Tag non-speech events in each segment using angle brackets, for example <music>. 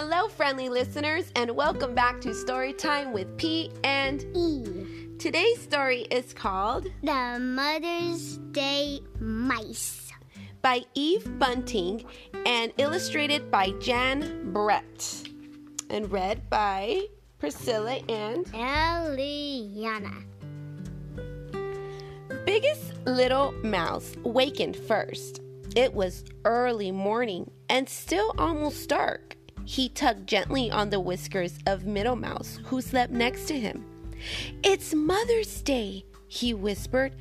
Hello, friendly listeners, and welcome back to Story Time with P and E. Today's story is called The Mother's Day Mice. by Eve Bunting and illustrated by Jan Brett and read by Priscilla and Eliana. Biggest Little Mouse wakened first. It was early morning and still almost dark. He tugged gently on the whiskers of Middle Mouse, who slept next to him. It's Mother's Day, he whispered.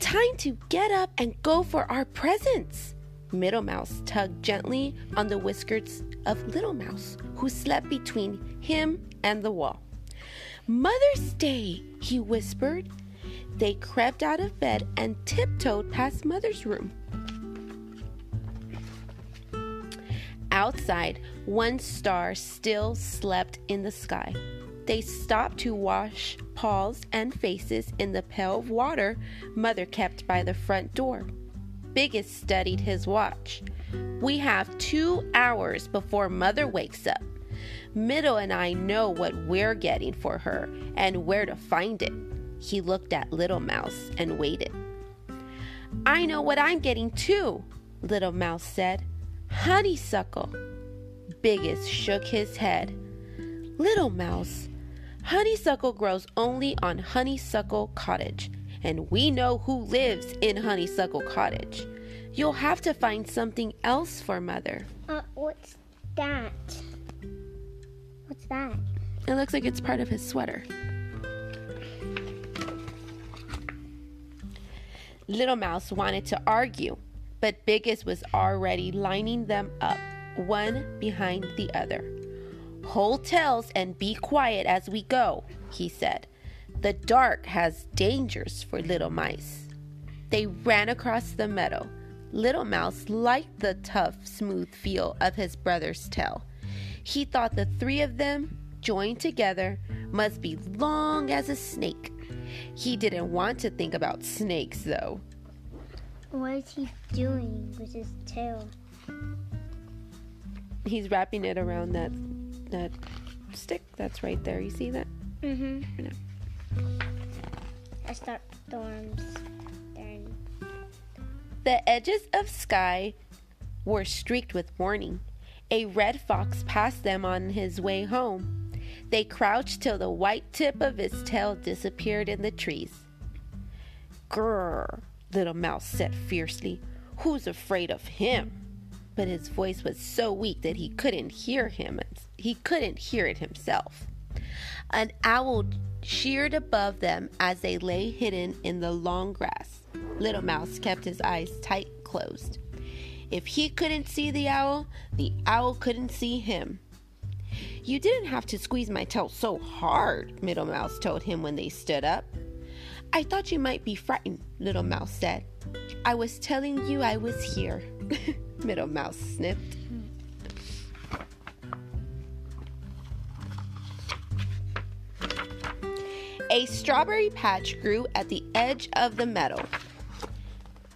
Time to get up and go for our presents. Middle Mouse tugged gently on the whiskers of Little Mouse, who slept between him and the wall. Mother's Day, he whispered. They crept out of bed and tiptoed past Mother's room. Outside, one star still slept in the sky. They stopped to wash paws and faces in the pail of water Mother kept by the front door. Biggest studied his watch. We have two hours before Mother wakes up. Middle and I know what we're getting for her and where to find it. He looked at Little Mouse and waited. I know what I'm getting too, Little Mouse said. Honeysuckle. Biggest shook his head. Little Mouse, honeysuckle grows only on Honeysuckle Cottage, and we know who lives in Honeysuckle Cottage. You'll have to find something else for Mother. Uh, what's that? What's that? It looks like it's part of his sweater. Little Mouse wanted to argue, but Biggest was already lining them up, one behind the other. Hold tails and be quiet as we go, he said. The dark has dangers for little mice. They ran across the meadow. Little Mouse liked the tough, smooth feel of his brother's tail. He thought the three of them, joined together, must be long as a snake. He didn't want to think about snakes, though. What is he doing with his tail? He's wrapping it around that that stick that's right there. You see that? Mm-hmm. No. I start storms. The edges of sky were streaked with warning. A red fox passed them on his way home. They crouched till the white tip of his tail disappeared in the trees. Grrr, Little Mouse said fiercely. Who's afraid of him? But his voice was so weak that he couldn't hear him. He couldn't hear it himself. An owl sheared above them as they lay hidden in the long grass. Little Mouse kept his eyes tight closed. If he couldn't see the owl, the owl couldn't see him. You didn't have to squeeze my tail so hard, Middle Mouse told him when they stood up. I thought you might be frightened, Little Mouse said. I was telling you I was here. <laughs> Middle Mouse sniffed. A strawberry patch grew at the edge of the meadow.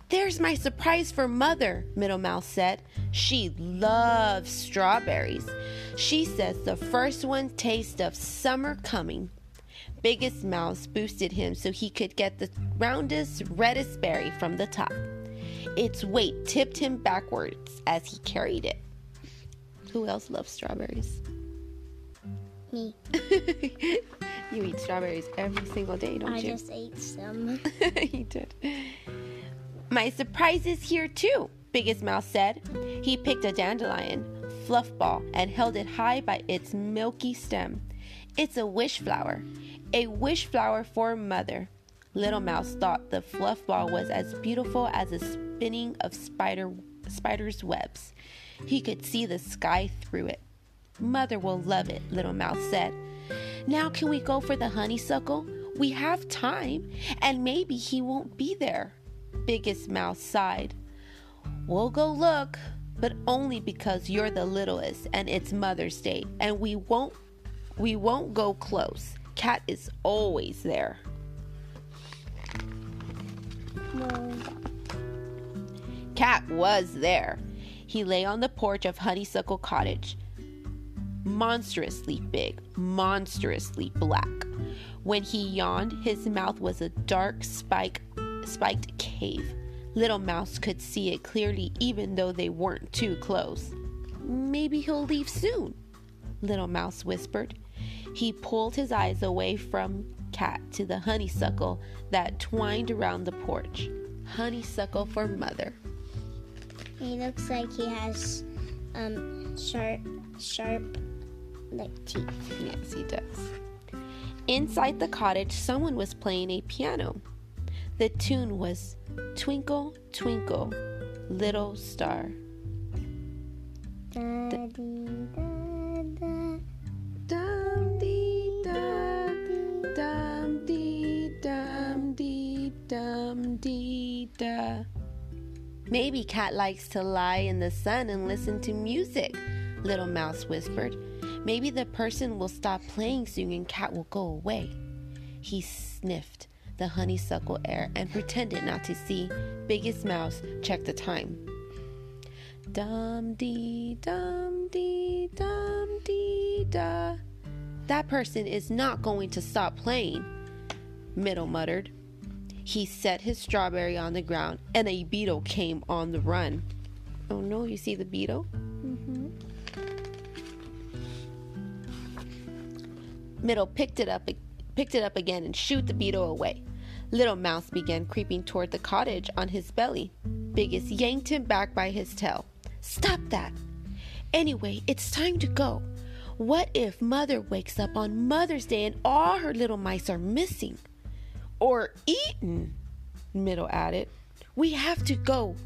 There's my surprise for Mother, Middle Mouse said. She loves strawberries. She says the first one tastes of summer coming. Biggest Mouse boosted him so he could get the roundest, reddest berry from the top. Its weight tipped him backwards as he carried it. Who else loves strawberries? me. <laughs> you eat strawberries every single day, don't I you? I just ate some. <laughs> he did. My surprise is here too, Biggest Mouse said. He picked a dandelion, fluff ball, and held it high by its milky stem. It's a wish flower, a wish flower for Mother. Little Mouse thought the fluff ball was as beautiful as a spinning of spider spider's webs. He could see the sky through it. Mother will love it, Little Mouse said. Now can we go for the honeysuckle? We have time, and maybe he won't be there. Biggest Mouse sighed. We'll go look, but only because you're the littlest and it's Mother's Day, and we won't we won't go close. Cat is always there. Well, Cat was there. He lay on the porch of Honeysuckle Cottage. monstrously big, monstrously black. When he yawned, his mouth was a dark spike, spiked cave. Little Mouse could see it clearly even though they weren't too close. Maybe he'll leave soon, Little Mouse whispered. He pulled his eyes away from Cat to the honeysuckle that twined around the porch. Honeysuckle for mother. He looks like he has um sharp sharp like teeth. Yes, he does. Inside the cottage, someone was playing a piano. The tune was Twinkle, Twinkle, Little Star. Da, Maybe Cat likes to lie in the sun and listen to music, Little Mouse whispered. Maybe the person will stop playing soon and Cat will go away. He sniffed the honeysuckle air and pretended not to see. Biggest Mouse checked the time. Dum dee dum dee dum dee da. That person is not going to stop playing, Middle muttered. He set his strawberry on the ground and a beetle came on the run. Oh no, you see the beetle? Mm Mhm. Middle picked it up picked it up again and shooed the beetle away. Little Mouse began creeping toward the cottage on his belly. Biggest yanked him back by his tail. Stop that! Anyway, it's time to go. What if Mother wakes up on Mother's Day and all her little mice are missing? Or eaten, Middle added. We have to go,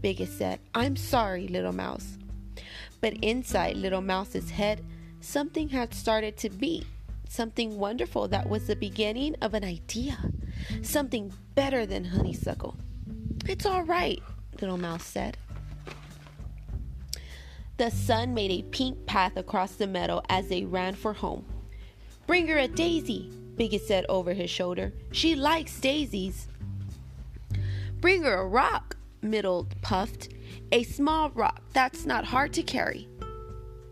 Biggest said. I'm sorry, Little Mouse. But inside Little Mouse's head, something had started to beat. Something wonderful that was the beginning of an idea. Something better than honeysuckle. It's all right, Little Mouse said. The sun made a pink path across the meadow as they ran for home. Bring her a daisy, Biggest said over his shoulder. She likes daisies. Bring her a rock, Middle puffed. A small rock that's not hard to carry.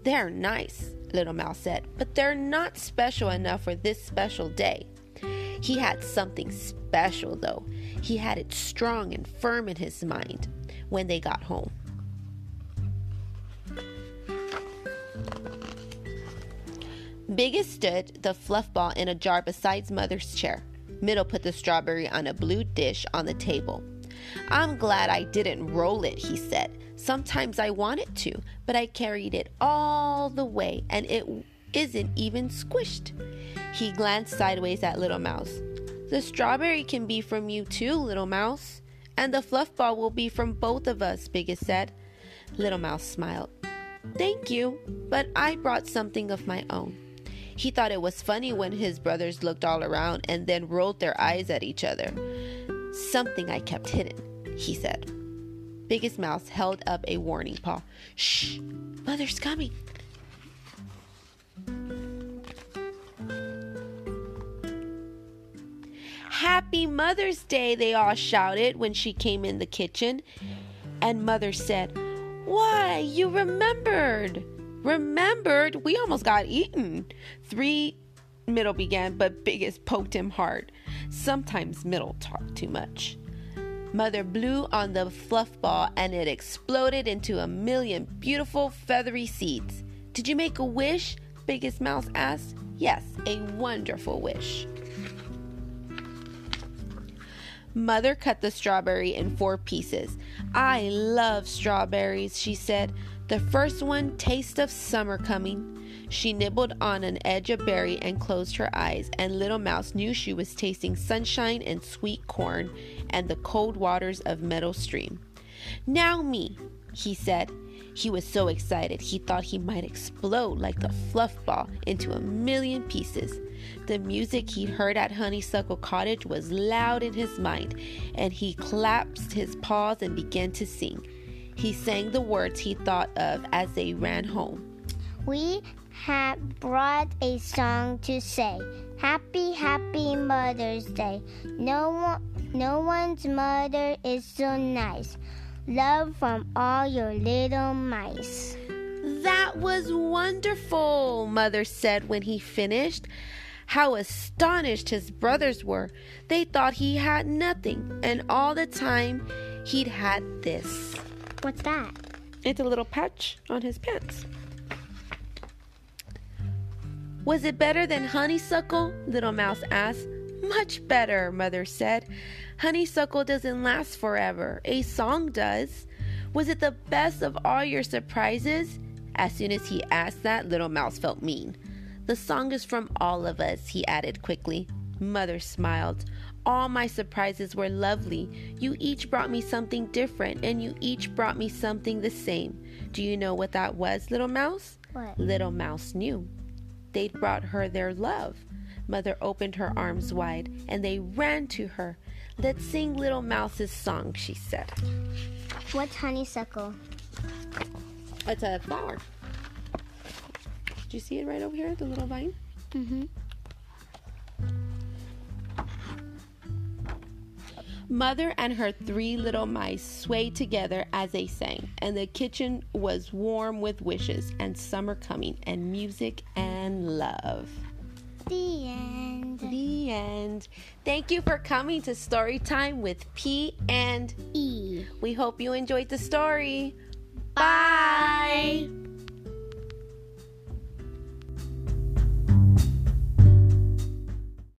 They're nice, Little Mouse said, but they're not special enough for this special day. He had something special, though. He had it strong and firm in his mind when they got home. Biggest stood the fluff ball in a jar beside Mother's chair. Middle put the strawberry on a blue dish on the table. I'm glad I didn't roll it, he said. Sometimes I wanted to, but I carried it all the way and it isn't even squished. He glanced sideways at Little Mouse. The strawberry can be from you too, Little Mouse. And the fluff ball will be from both of us, Biggest said. Little Mouse smiled. Thank you, but I brought something of my own. He thought it was funny when his brothers looked all around and then rolled their eyes at each other. Something I kept hidden, he said. Biggest Mouse held up a warning paw. Shh, Mother's coming. Happy Mother's Day, they all shouted when she came in the kitchen. And Mother said, Why, you remembered. Remembered? We almost got eaten. Three Middle began, but Biggest poked him hard. Sometimes Middle talked too much. Mother blew on the fluff ball and it exploded into a million beautiful feathery seeds. Did you make a wish? Biggest Mouse asked. Yes, a wonderful wish. Mother cut the strawberry in four pieces. I love strawberries, she said. The first one, taste of summer coming. She nibbled on an edge of berry and closed her eyes, and Little Mouse knew she was tasting sunshine and sweet corn and the cold waters of Meadow Stream. Now me, he said. He was so excited he thought he might explode like the fluff ball into a million pieces. The music he'd heard at Honeysuckle Cottage was loud in his mind, and he clasped his paws and began to sing. He sang the words he thought of as they ran home. We have brought a song to say. Happy, happy Mother's Day. No one, no one's mother is so nice. Love from all your little mice. That was wonderful, Mother said when he finished. How astonished his brothers were. They thought he had nothing, and all the time he'd had this. What's that? It's a little patch on his pants. Was it better than honeysuckle? Little Mouse asked. Much better, Mother said. Honeysuckle doesn't last forever. A song does. Was it the best of all your surprises? As soon as he asked that, Little Mouse felt mean. The song is from all of us, he added quickly. Mother smiled. All my surprises were lovely. You each brought me something different, and you each brought me something the same. Do you know what that was, Little Mouse? What? Little Mouse knew. They'd brought her their love. Mother opened her arms wide, and they ran to her. Let's sing Little Mouse's song, she said. What's honeysuckle? It's a flower. Do you see it right over here, the little vine? Mm-hmm. Mother and her three little mice swayed together as they sang, and the kitchen was warm with wishes and summer coming and music and love. The end. The end. Thank you for coming to Story Time with P and E. we hope you enjoyed the story. Bye.